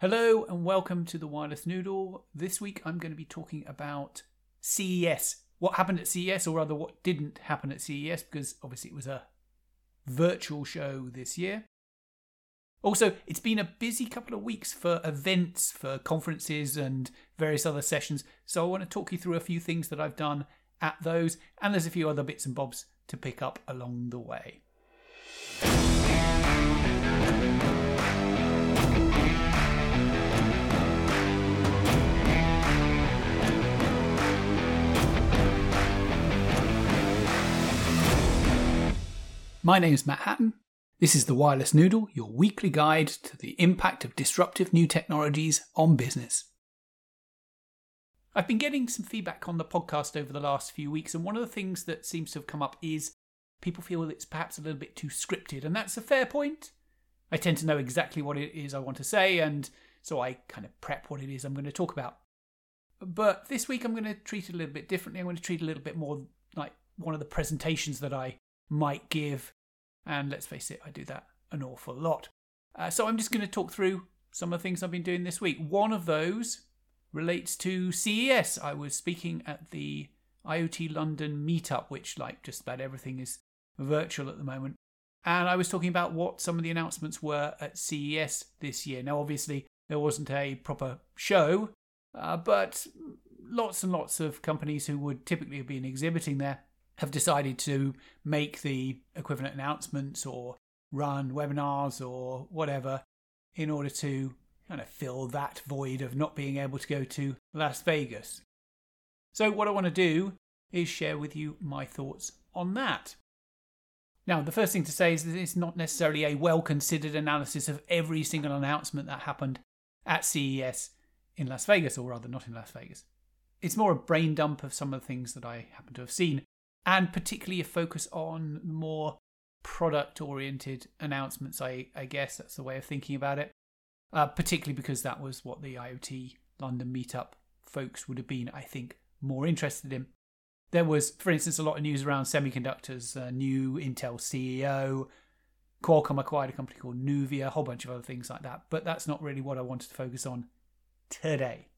Hello and welcome to the Wireless Noodle. This week I'm going to be talking about CES. What happened at CES, or rather, what didn't happen at CES, because obviously it was a virtual show this year. Also, it's been a busy couple of weeks for events, for conferences, and various other sessions. So I want to talk you through a few things that I've done at those, and there's a few other bits and bobs to pick up along the way. My name is Matt Hatton. This is the Wireless Noodle, your weekly guide to the impact of disruptive new technologies on business. I've been getting some feedback on the podcast over the last few weeks, and one of the things that seems to have come up is people feel it's perhaps a little bit too scripted, and that's a fair point. I tend to know exactly what it is I want to say, and so I kind of prep what it is I'm going to talk about. But this week I'm going to treat it a little bit differently. I'm going to treat it a little bit more like one of the presentations that I might give. And let's face it, I do that an awful lot. Uh, so I'm just going to talk through some of the things I've been doing this week. One of those relates to CES. I was speaking at the IoT London meetup, which, like just about everything, is virtual at the moment. And I was talking about what some of the announcements were at CES this year. Now, obviously, there wasn't a proper show, uh, but lots and lots of companies who would typically have been exhibiting there have decided to make the equivalent announcements or run webinars or whatever in order to kind of fill that void of not being able to go to Las Vegas. So, what I want to do is share with you my thoughts on that. Now, the first thing to say is that it's not necessarily a well considered analysis of every single announcement that happened at CES in Las Vegas, or rather, not in Las Vegas. It's more a brain dump of some of the things that I happen to have seen and particularly a focus on more product oriented announcements. I, I guess that's the way of thinking about it. Uh, particularly because that was what the IoT London meetup folks would have been, I think, more interested in. There was, for instance, a lot of news around semiconductors, a new Intel CEO, Qualcomm acquired a company called Nuvia, a whole bunch of other things like that. But that's not really what I wanted to focus on today.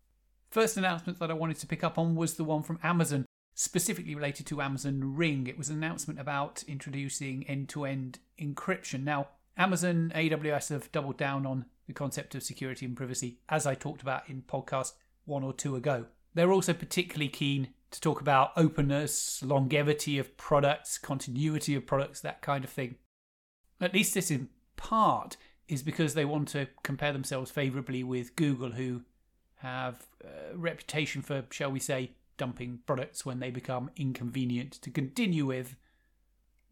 First announcement that I wanted to pick up on was the one from Amazon specifically related to Amazon Ring. It was an announcement about introducing end to end encryption. Now, Amazon AWS have doubled down on the concept of security and privacy, as I talked about in podcast one or two ago. They're also particularly keen to talk about openness, longevity of products, continuity of products, that kind of thing. At least this in part is because they want to compare themselves favourably with Google, who have a reputation for, shall we say, dumping products when they become inconvenient to continue with.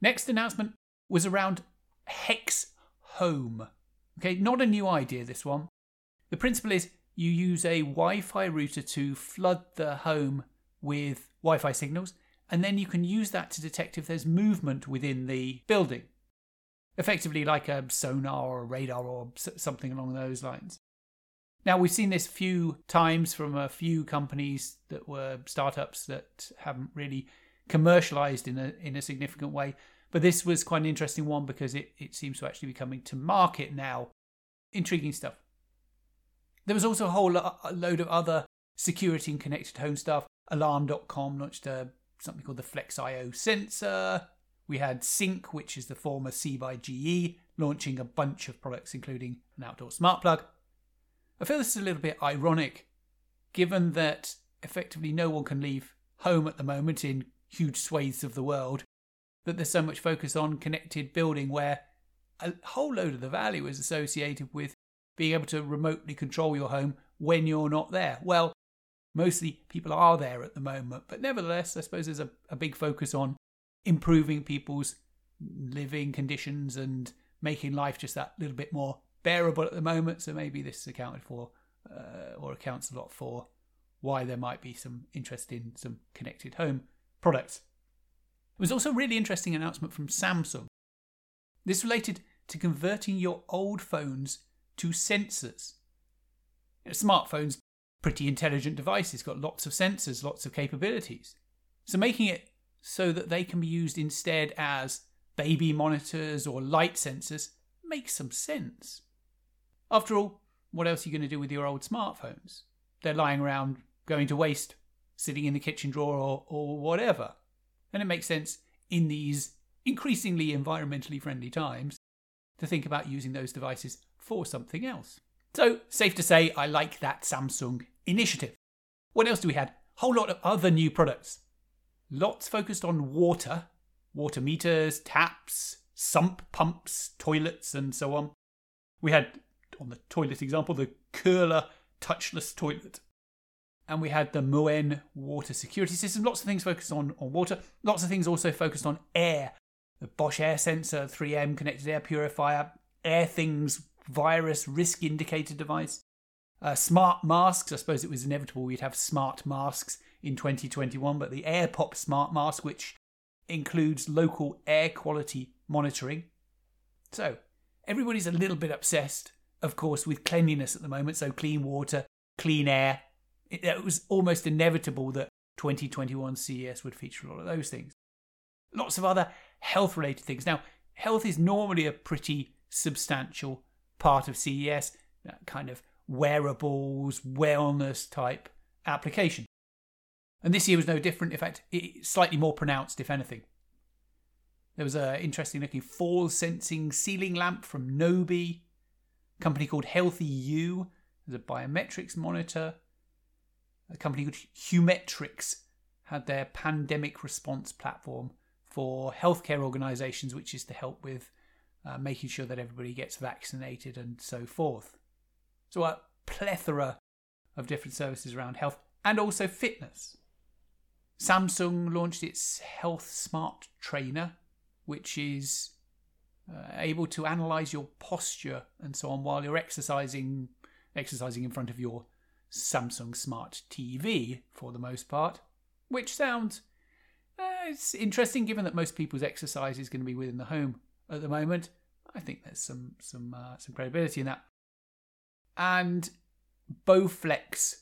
Next announcement was around Hex Home. Okay, not a new idea, this one. The principle is you use a Wi Fi router to flood the home with Wi Fi signals, and then you can use that to detect if there's movement within the building. Effectively, like a sonar or a radar or something along those lines. Now, we've seen this a few times from a few companies that were startups that haven't really commercialized in a, in a significant way. But this was quite an interesting one because it, it seems to actually be coming to market now. Intriguing stuff. There was also a whole lo- a load of other security and connected home stuff. Alarm.com launched a, something called the FlexIO sensor. We had Cync, which is the former C by GE, launching a bunch of products, including an outdoor smart plug. I feel this is a little bit ironic, given that effectively no one can leave home at the moment in huge swathes of the world, that there's so much focus on connected building where a whole load of the value is associated with being able to remotely control your home when you're not there. Well, mostly people are there at the moment, but nevertheless, I suppose there's a, a big focus on improving people's living conditions and making life just that little bit more bearable at the moment. So maybe this is accounted for, uh, or accounts a lot for why there might be some interest in some connected home products. It was also a really interesting announcement from Samsung. This related to converting your old phones to sensors. You know, smartphones, pretty intelligent devices, got lots of sensors, lots of capabilities. So making it so that they can be used instead as baby monitors or light sensors makes some sense. After all, what else are you going to do with your old smartphones? They're lying around, going to waste, sitting in the kitchen drawer or, or whatever. And it makes sense in these increasingly environmentally friendly times to think about using those devices for something else. So, safe to say, I like that Samsung initiative. What else do we had? Whole lot of other new products. Lots focused on water, water meters, taps, sump pumps, toilets, and so on. We had, on the toilet example, the Kohler touchless toilet. And we had the Moen water security system. Lots of things focused on, on water. Lots of things also focused on air. The Bosch Air Sensor, 3M connected air purifier, Airthings virus risk indicator device, uh, smart masks. I suppose it was inevitable we'd have smart masks in 2021, but the AirPop smart mask, which includes local air quality monitoring. So, everybody's a little bit obsessed, of course, with cleanliness at the moment. So, clean water, clean air. It, it was almost inevitable that 2021 CES would feature a lot of those things. Lots of other health related things. Now, health is normally a pretty substantial part of CES, that kind of wearables, wellness type application. And this year was no different. In fact, it, slightly more pronounced, if anything. There was an interesting looking fall sensing ceiling lamp from Nobi, a company called Healthy You. There's a biometrics monitor. A company called Humetrix had their pandemic response platform for healthcare organizations, which is to help with uh, making sure that everybody gets vaccinated and so forth. So, a plethora of different services around health and also fitness. Samsung launched its Health Smart Trainer, which is uh, able to analyze your posture and so on while you're exercising exercising in front of your Samsung Smart TV for the most part, which sounds uh, it's interesting given that most people's exercise is going to be within the home at the moment. I think there's some some uh, some credibility in that. And Bowflex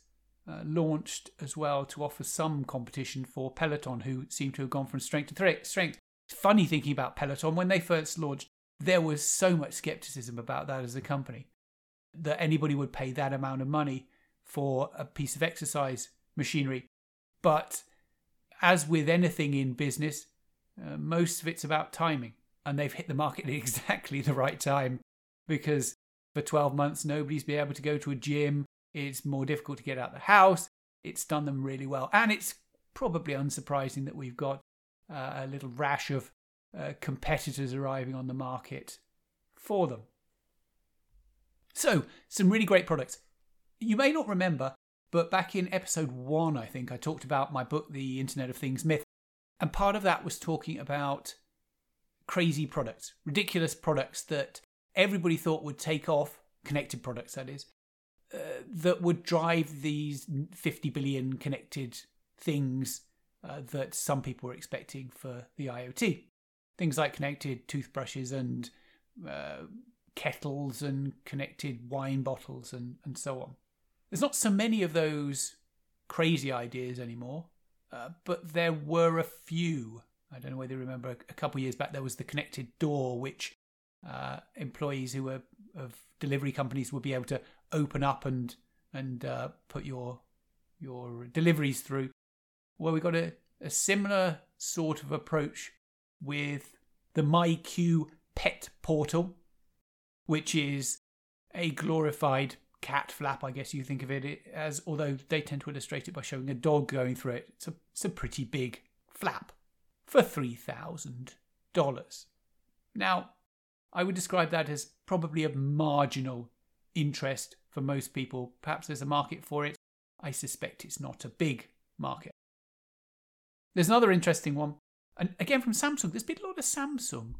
uh, launched as well to offer some competition for Peloton, who seem to have gone from strength to strength. It's funny thinking about Peloton when they first launched. There was so much skepticism about that as a company that anybody would pay that amount of money for a piece of exercise machinery. But as with anything in business, uh, most of it's about timing. And they've hit the market at exactly the right time because for 12 months, nobody's been able to go to a gym. It's more difficult to get out of the house. It's done them really well. And it's probably unsurprising that we've got uh, a little rash of uh, competitors arriving on the market for them. So, some really great products. You may not remember, but back in episode one, I think, I talked about my book, The Internet of Things Myth. And part of that was talking about crazy products, ridiculous products that everybody thought would take off, connected products, that is, uh, that would drive these 50 billion connected things uh, that some people were expecting for the IoT. Things like connected toothbrushes and uh, kettles and connected wine bottles and, and so on. There's not so many of those crazy ideas anymore, uh, but there were a few. I don't know whether you remember a couple of years back there was the connected door, which uh, employees who were of delivery companies would be able to open up and and uh, put your your deliveries through. Well, we got a, a similar sort of approach with the MyQ Pet Portal, which is a glorified cat flap, I guess you think of it as, although they tend to illustrate it by showing a dog going through it. It's a, it's a pretty big flap for $3,000. Now, I would describe that as probably of marginal interest for most people. Perhaps there's a market for it. I suspect it's not a big market. There's another interesting one, and again from Samsung. There's been a lot of Samsung.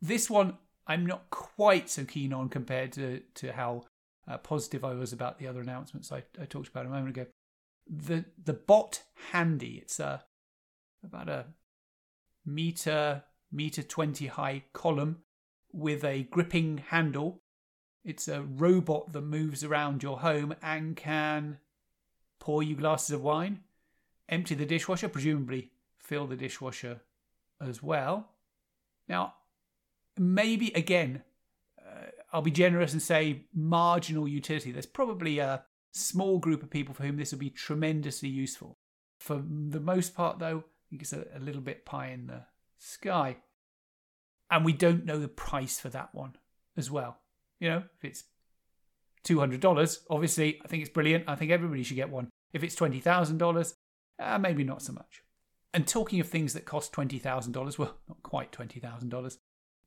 This one I'm not quite so keen on compared to, to how uh, positive I was about the other announcements I, I talked about a moment ago. The the bot handy. It's a about a meter meter 20 high column with a gripping handle. It's a robot that moves around your home and can pour you glasses of wine, empty the dishwasher, presumably fill the dishwasher as well. Now, maybe again, uh, I'll be generous and say marginal utility. There's probably a small group of people for whom this will be tremendously useful. For the most part, though, I think it's a, a little bit pie in the sky. And we don't know the price for that one as well. You know, if it's $200, obviously, I think it's brilliant. I think everybody should get one. If it's $20,000, uh, maybe not so much. And talking of things that cost $20,000, well, not quite $20,000,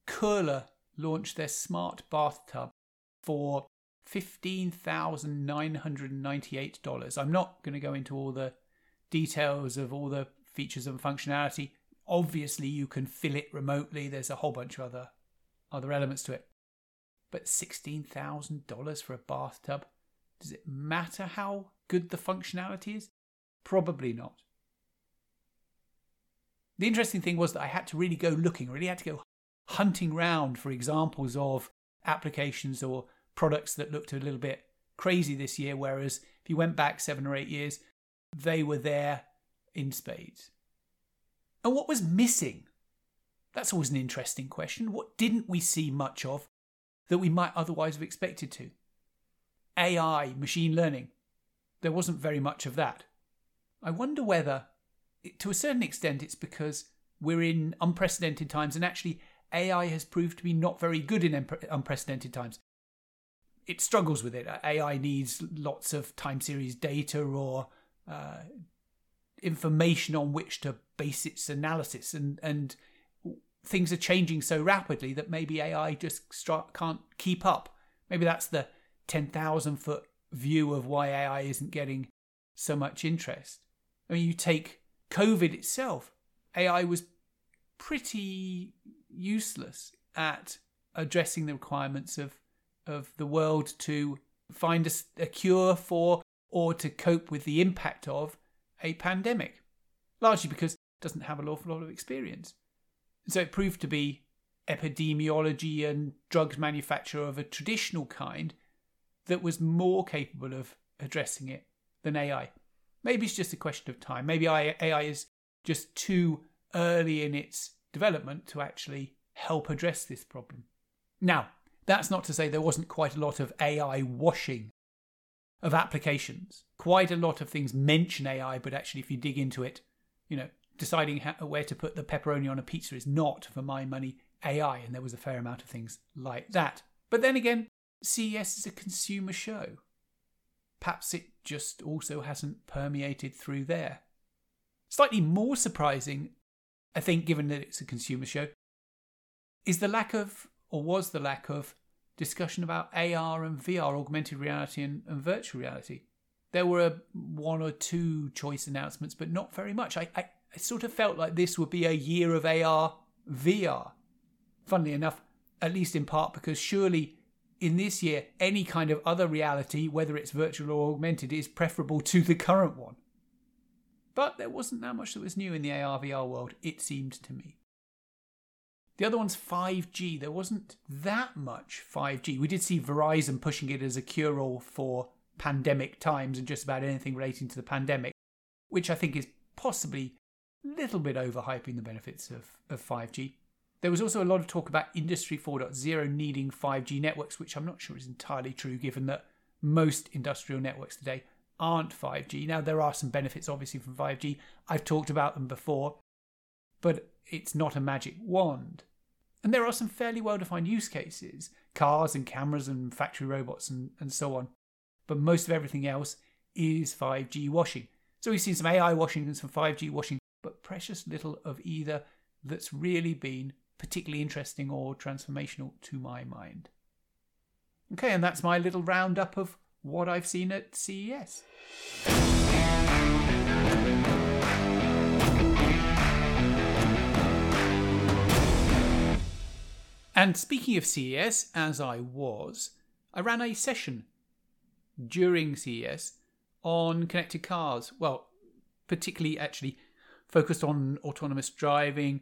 Kohler launched their smart bathtub for $15,998. I'm not going to go into all the details of all the features and functionality. Obviously, you can fill it remotely. There's a whole bunch of other other elements to it. But $16,000 for a bathtub, does it matter how good the functionality is? Probably not. The interesting thing was that I had to really go looking, really had to go hunting round for examples of applications or products that looked a little bit crazy this year, whereas if you went back seven or eight years, they were there in spades. And what was missing? That's always an interesting question. What didn't we see much of that we might otherwise have expected to? AI, machine learning. There wasn't very much of that. I wonder whether, to a certain extent, it's because we're in unprecedented times and actually AI has proved to be not very good in unprecedented times. It struggles with it. AI needs lots of time series data or uh, information on which to base its analysis, and and things are changing so rapidly that maybe AI just can't keep up. Maybe that's the ten thousand foot view of why AI isn't getting so much interest. I mean, you take COVID itself, AI was pretty useless at addressing the requirements of of the world to find a, a cure for or to cope with the impact of a pandemic, largely because it doesn't have an awful lot of experience. So it proved to be epidemiology and drugs manufacture of a traditional kind that was more capable of addressing it than AI. Maybe it's just a question of time. Maybe AI is just too early in its development to actually help address this problem. Now, that's not to say there wasn't quite a lot of AI washing of applications. Quite a lot of things mention AI, but actually, if you dig into it, you know, deciding how, where to put the pepperoni on a pizza is not, for my money, AI. And there was a fair amount of things like that. But then again, CES is a consumer show. Perhaps it just also hasn't permeated through there. Slightly more surprising, I think, given that it's a consumer show, is the lack of, or was the lack of, discussion about AR and VR, augmented reality and, and virtual reality. There were one or two choice announcements, but not very much. I, I, I sort of felt like this would be a year of AR VR. Funnily enough, at least in part because surely in this year, any kind of other reality, whether it's virtual or augmented, is preferable to the current one. But there wasn't that much that was new in the AR VR world, it seemed to me. The other one's 5G. There wasn't that much 5G. We did see Verizon pushing it as a cure all for pandemic times and just about anything relating to the pandemic, which I think is possibly a little bit overhyping the benefits of, of 5G. There was also a lot of talk about Industry 4.0 needing 5G networks, which I'm not sure is entirely true given that most industrial networks today aren't 5G. Now, there are some benefits obviously from 5G. I've talked about them before, but it's not a magic wand. And there are some fairly well defined use cases cars and cameras and factory robots and, and so on. But most of everything else is 5G washing. So we've seen some AI washing and some 5G washing, but precious little of either that's really been particularly interesting or transformational to my mind. Okay, and that's my little roundup of what I've seen at CES. And speaking of CES, as I was, I ran a session during CES on connected cars. Well, particularly actually focused on autonomous driving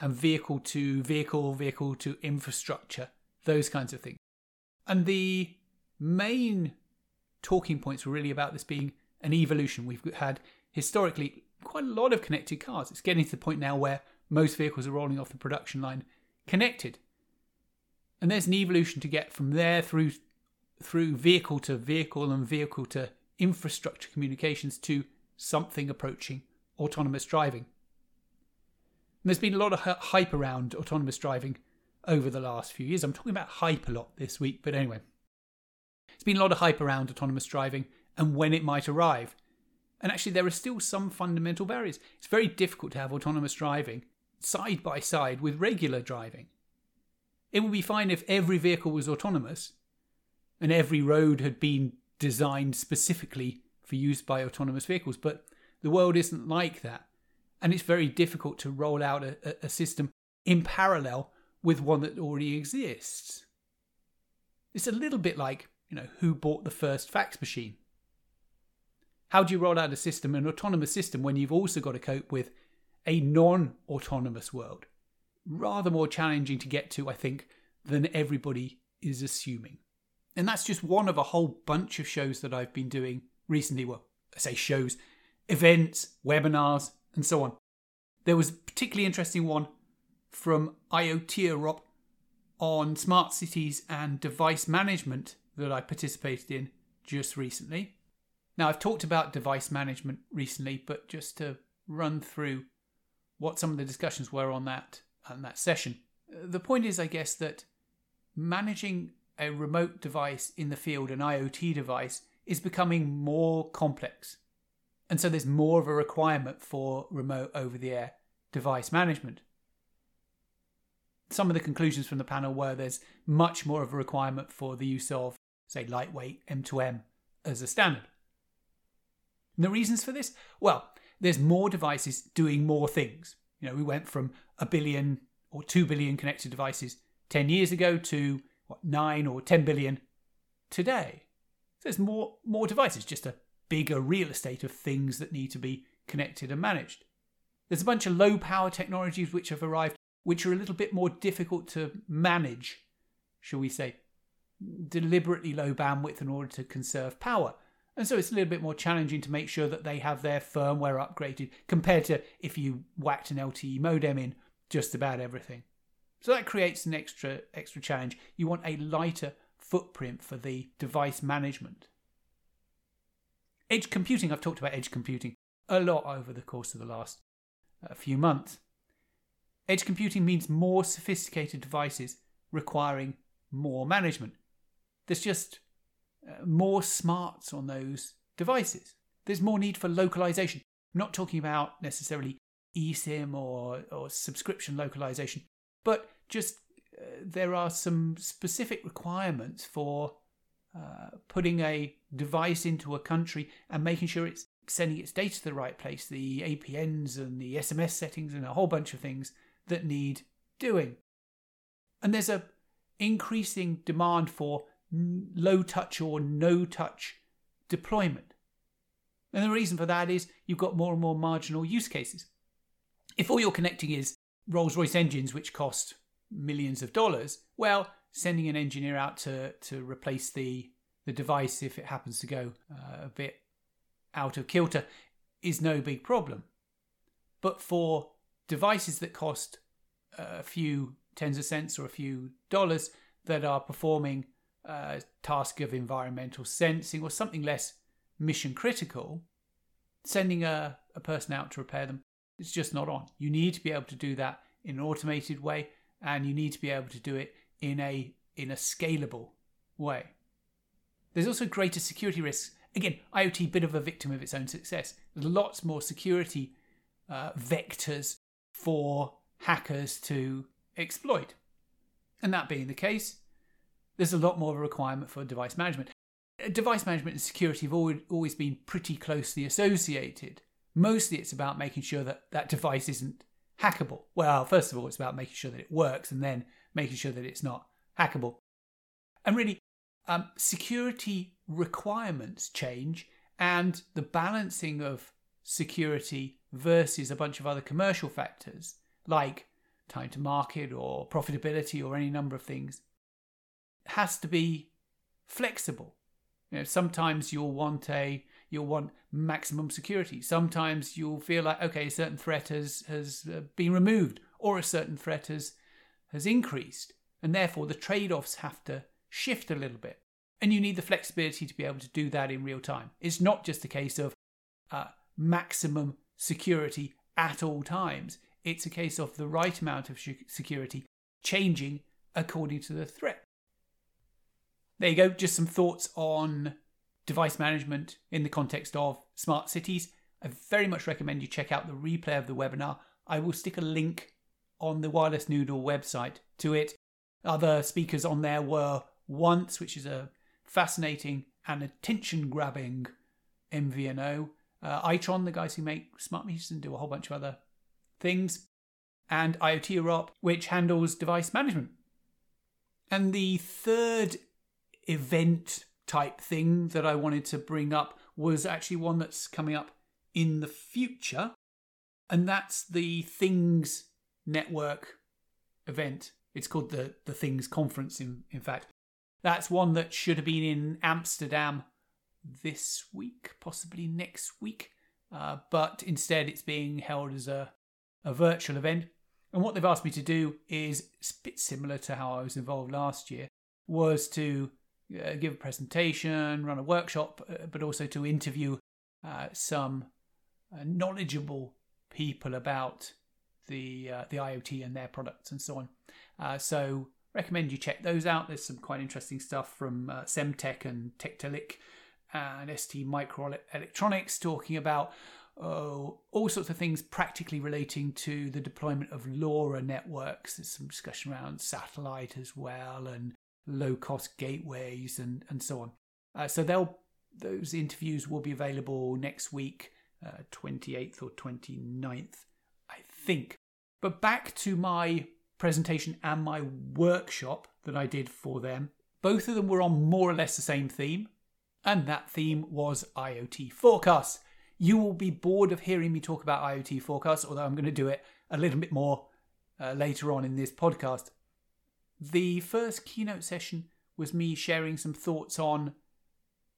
and vehicle to vehicle, vehicle to infrastructure, those kinds of things. And the main talking points were really about this being an evolution. We've had historically quite a lot of connected cars. It's getting to the point now where most vehicles are rolling off the production line connected. And there's an evolution to get from there through through vehicle to vehicle and vehicle to infrastructure communications to something approaching autonomous driving. And there's been a lot of hype around autonomous driving over the last few years. I'm talking about hype a lot this week, but anyway. There's been a lot of hype around autonomous driving and when it might arrive. And actually, there are still some fundamental barriers. It's very difficult to have autonomous driving side by side with regular driving. It would be fine if every vehicle was autonomous and every road had been designed specifically for use by autonomous vehicles, but the world isn't like that. And it's very difficult to roll out a, a system in parallel with one that already exists. It's a little bit like, you know, who bought the first fax machine? How do you roll out a system, an autonomous system, when you've also got to cope with a non autonomous world? Rather more challenging to get to, I think, than everybody is assuming. And that's just one of a whole bunch of shows that I've been doing recently. Well, I say shows, events, webinars, and so on. There was a particularly interesting one from IoT Europe on smart cities and device management that I participated in just recently. Now, I've talked about device management recently, but just to run through what some of the discussions were on that on that session. The point is, I guess, that managing a remote device in the field, an IoT device, is becoming more complex. And so there's more of a requirement for remote over the air device management. Some of the conclusions from the panel were there's much more of a requirement for the use of, say, lightweight M2M as a standard. And the reasons for this? Well, there's more devices doing more things. You know, we went from a billion or two billion connected devices 10 years ago to what, nine or 10 billion today. So there's more, more devices, just a bigger real estate of things that need to be connected and managed. There's a bunch of low power technologies which have arrived, which are a little bit more difficult to manage, shall we say, deliberately low bandwidth in order to conserve power. And so it's a little bit more challenging to make sure that they have their firmware upgraded compared to if you whacked an LTE modem in just about everything. So that creates an extra extra challenge. You want a lighter footprint for the device management. Edge computing, I've talked about edge computing a lot over the course of the last uh, few months. Edge computing means more sophisticated devices requiring more management. There's just uh, more smarts on those devices. There's more need for localization. I'm not talking about necessarily eSIM or, or subscription localization, but just uh, there are some specific requirements for uh, putting a device into a country and making sure it's sending its data to the right place, the APNs and the SMS settings and a whole bunch of things that need doing. And there's a increasing demand for low touch or no touch deployment. And the reason for that is you've got more and more marginal use cases. If all you're connecting is Rolls Royce engines, which cost millions of dollars, well, sending an engineer out to, to replace the, the device if it happens to go uh, a bit out of kilter is no big problem. But for devices that cost a few tens of cents or a few dollars that are performing a task of environmental sensing or something less mission critical, sending a, a person out to repair them is just not on. You need to be able to do that in an automated way and you need to be able to do it in a in a scalable way. There's also greater security risks. Again, IoT bit of a victim of its own success. There's lots more security uh, vectors for hackers to exploit. And that being the case, there's a lot more of a requirement for device management. Uh, device management and security have always been pretty closely associated. Mostly it's about making sure that that device isn't hackable. Well, first of all, it's about making sure that it works and then making sure that it's not hackable. And really, um, security requirements change and the balancing of security versus a bunch of other commercial factors like time to market or profitability or any number of things has to be flexible. You know, sometimes you'll want a you'll want maximum security. Sometimes you'll feel like okay, a certain threat has has uh, been removed or a certain threat has has increased, And therefore, the trade offs have to shift a little bit. And you need the flexibility to be able to do that in real time. It's not just a case of uh, maximum security at all times, it's a case of the right amount of security changing according to the threat. There you go, just some thoughts on device management in the context of smart cities. I very much recommend you check out the replay of the webinar. I will stick a link on the Wireless Noodle website to it. Other speakers on there were 1NCE, which is a fascinating and attention grabbing MVNO. Uh, Itron, the guys who make smart meters and do a whole bunch of other things. And IoT Europe, which handles device management. And the third event type thing that I wanted to bring up was actually one that's coming up in the future, and that's the Things Network event. It's called the, the Things Conference, in, in fact. That's one that should have been in Amsterdam this week, possibly next week, uh, but instead it's being held as a, a virtual event. And what they've asked me to do is a bit similar to how I was involved last year, was to uh, give a presentation, run a workshop, uh, but also to interview uh, some uh, knowledgeable people about the uh, the IoT and their products and so on. Uh, so recommend you check those out. There's some quite interesting stuff from Semtech and Tektelic and ST Microelectronics talking about oh, all sorts of things practically relating to the deployment of LoRa networks. There's some discussion around satellite as well and low cost gateways and, and so on. Uh, so they'll those interviews will be available next week, uh, 28th or 29th, I think. But back to my presentation and my workshop that I did for them. Both of them were on more or less the same theme, and that theme was IoT forecasts. You will be bored of hearing me talk about IoT forecasts, although I'm going to do it a little bit more uh, later on in this podcast. The first keynote session was me sharing some thoughts on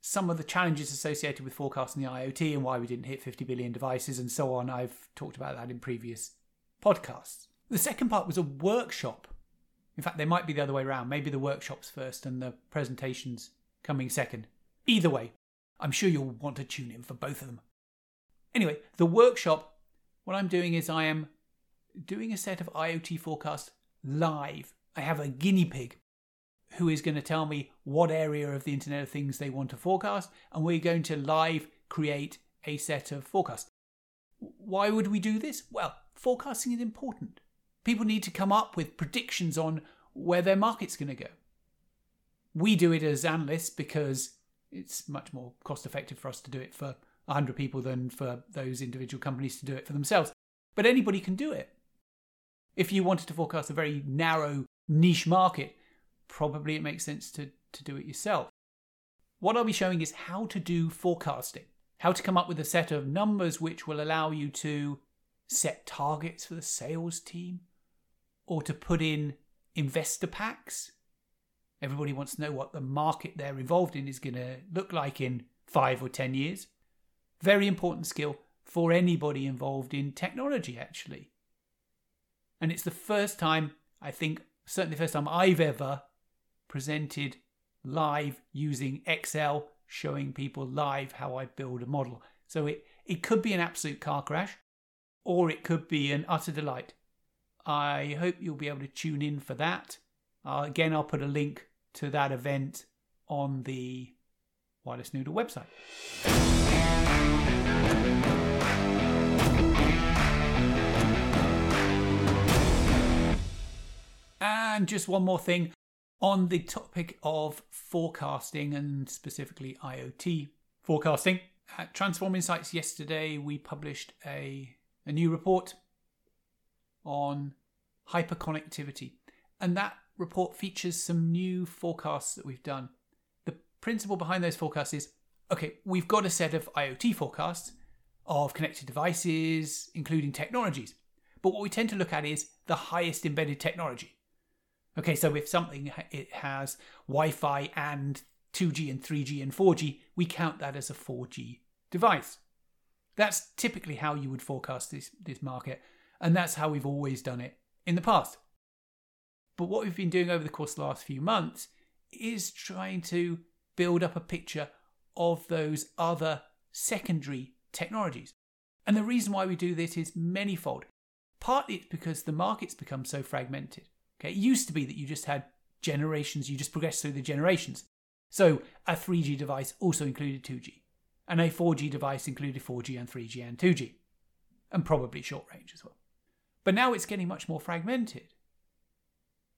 some of the challenges associated with forecasting the IoT and why we didn't hit 50 billion devices and so on. I've talked about that in previous podcasts. The second part was a workshop. In fact, they might be the other way around. Maybe the workshops first and the presentations coming second. Either way, I'm sure you'll want to tune in for both of them. Anyway, the workshop, what I'm doing is I am doing a set of IoT forecasts live I have a guinea pig who is going to tell me what area of the Internet of Things they want to forecast, and we're going to live create a set of forecasts. Why would we do this? Well, forecasting is important. People need to come up with predictions on where their market's going to go. We do it as analysts because it's much more cost effective for us to do it for 100 people than for those individual companies to do it for themselves. But anybody can do it. If you wanted to forecast a very narrow niche market, probably it makes sense to, to do it yourself. What I'll be showing is how to do forecasting, how to come up with a set of numbers which will allow you to set targets for the sales team or to put in investor packs. Everybody wants to know what the market they're involved in is going to look like in five or 10 years. Very important skill for anybody involved in technology, actually. And it's the first time I think certainly the first time I've ever presented live using Excel, showing people live how I build a model. So it, it could be an absolute car crash, or it could be an utter delight. I hope you'll be able to tune in for that. Uh, again, I'll put a link to that event on the Wireless Noodle website. And just one more thing on the topic of forecasting and specifically IoT forecasting. At Transforma Insights yesterday, we published a, a new report on hyperconnectivity. And that report features some new forecasts that we've done. The principle behind those forecasts is okay, we've got a set of IoT forecasts of connected devices, including technologies. But what we tend to look at is the highest embedded technology. Okay, so if something it has Wi-Fi and 2G and 3G and 4G, we count that as a 4G device. That's typically how you would forecast this, this market, and that's how we've always done it in the past. But what we've been doing over the course of the last few months is trying to build up a picture of those other secondary technologies. And the reason why we do this is manifold. Partly it's because the market's become so fragmented. Okay, it used to be that you just had generations, you just progressed through the generations. So a 3G device also included 2G, and a 4G device included 4G and 3G and 2G, and probably short range as well. But now it's getting much more fragmented.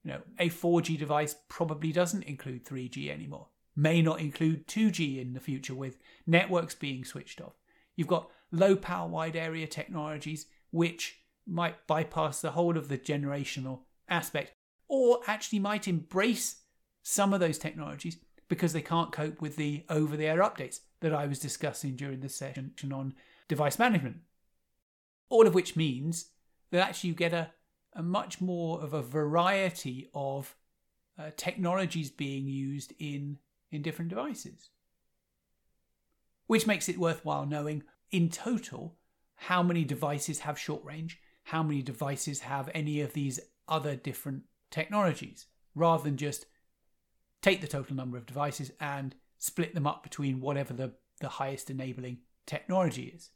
You know, a 4G device probably doesn't include 3G anymore, may not include 2G in the future with networks being switched off. You've got low power wide area technologies which might bypass the whole of the generational aspect or actually might embrace some of those technologies because they can't cope with the over the air updates that I was discussing during the session on device management. All of which means that actually you get a, a much more of a variety of uh, technologies being used in, in different devices. Which makes it worthwhile knowing in total how many devices have short range, how many devices have any of these other different technologies, rather than just take the total number of devices and split them up between whatever the, the highest enabling technology is.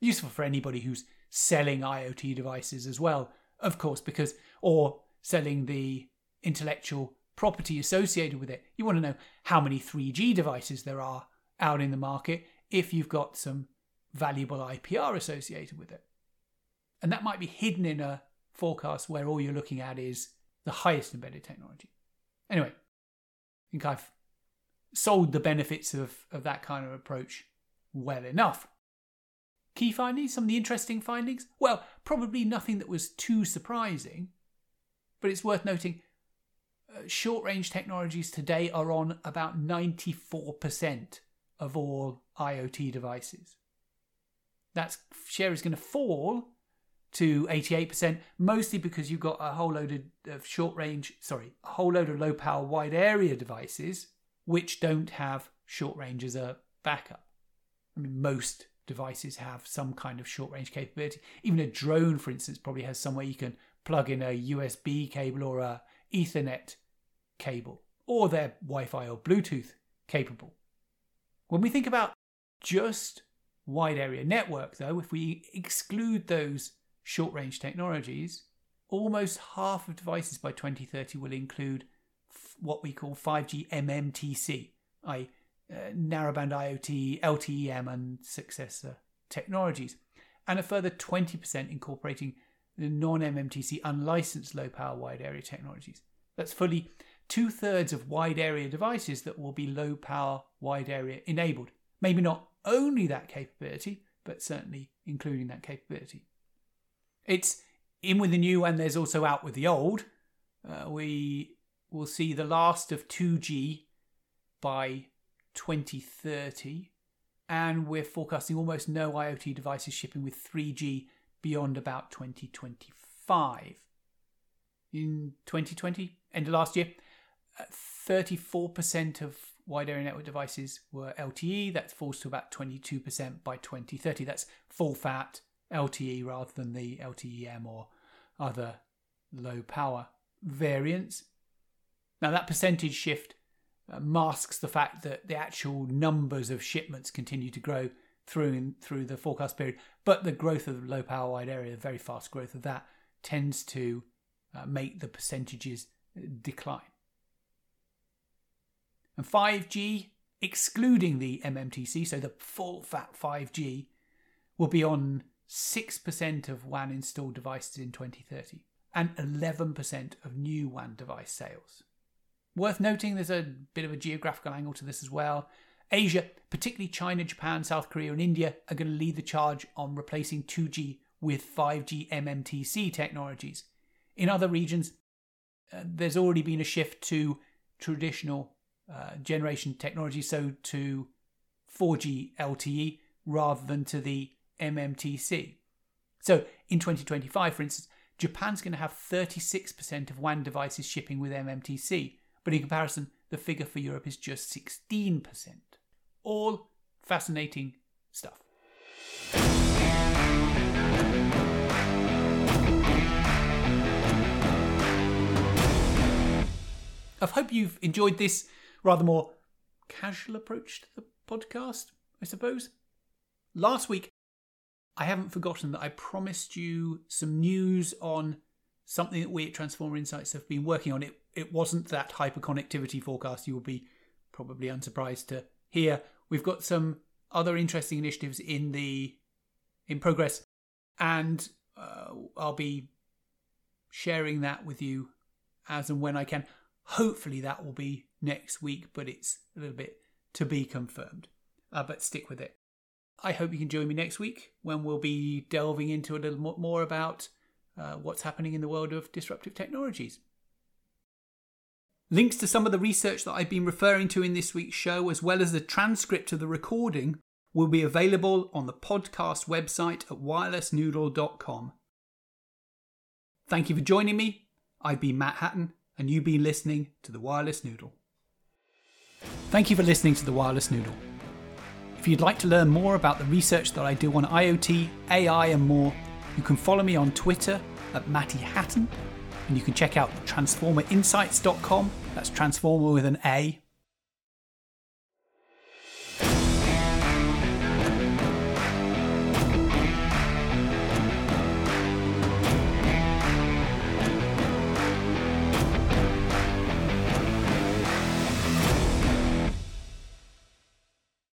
Useful for anybody who's selling IoT devices as well, of course, because, or selling the intellectual property associated with it. You want to know how many 3G devices there are out in the market if you've got some valuable IPR associated with it. And that might be hidden in a forecast where all you're looking at is the highest embedded technology. Anyway, I think I've sold the benefits of, of that kind of approach well enough. Key findings, some of the interesting findings? Well, probably nothing that was too surprising, but it's worth noting uh, short range technologies today are on about 94% of all IoT devices. That share is going to fall to 88%, mostly because you've got a whole load of, of short range, sorry, a whole load of low power wide area devices which don't have short range as a backup. I mean, most devices have some kind of short range capability. Even a drone, for instance, probably has somewhere you can plug in a USB cable or a Ethernet cable, or they're Wi Fi or Bluetooth capable. When we think about just wide area network, though, if we exclude those short range technologies, almost half of devices by 2030 will include what we call 5G MMTC, i.e., uh, narrowband IoT, LTE-M, and successor technologies, and a further 20% incorporating the non MMTC unlicensed low power wide area technologies. That's fully two thirds of wide area devices that will be low power wide area enabled. Maybe not only that capability, but certainly including that capability. It's in with the new and there's also out with the old. Uh, we will see the last of 2G by 2030, and we're forecasting almost no IoT devices shipping with 3G beyond about 2025. In 2020, end of last year, 34% uh, of wide area network devices were LTE. That falls to about 22% by 2030. That's full fat LTE rather than the LTE-M or other low power variants. Now, that percentage shift uh, masks the fact that the actual numbers of shipments continue to grow through through the forecast period, but the growth of the low power wide area, the very fast growth of that, tends to uh, make the percentages decline. And 5G, excluding the MMTC, so the full fat 5G, will be on 6% of WAN installed devices in 2030 and 11% of new WAN device sales. Worth noting, there's a bit of a geographical angle to this as well. Asia, particularly China, Japan, South Korea, and India, are going to lead the charge on replacing 2G with 5G MMTC technologies. In other regions, uh, there's already been a shift to traditional uh, generation technology, so to 4G LTE rather than to the MMTC. So in 2025, for instance, Japan's going to have 36% of WAN devices shipping with MMTC, but in comparison, the figure for Europe is just 16%. All fascinating stuff. I hope you've enjoyed this rather more casual approach to the podcast, I suppose. Last week, I haven't forgotten that I promised you some news on something that we at Transforma Insights have been working on. It it wasn't that hyperconnectivity forecast. You will be probably unsurprised to hear. We've got some other interesting initiatives in the in progress, and uh, I'll be sharing that with you as and when I can. Hopefully, that will be next week, but it's a little bit to be confirmed. Uh, but stick with it. I hope you can join me next week when we'll be delving into a little more about uh, what's happening in the world of disruptive technologies. Links to some of the research that I've been referring to in this week's show, as well as the transcript of the recording, will be available on the podcast website at wirelessnoodle.com. Thank you for joining me. I've been Matt Hatton, and you've been listening to The Wireless Noodle. Thank you for listening to The Wireless Noodle. If you'd like to learn more about the research that I do on IoT, AI, and more, you can follow me on Twitter at Matty Hatton, and you can check out transformainsights.com. That's Transforma with an A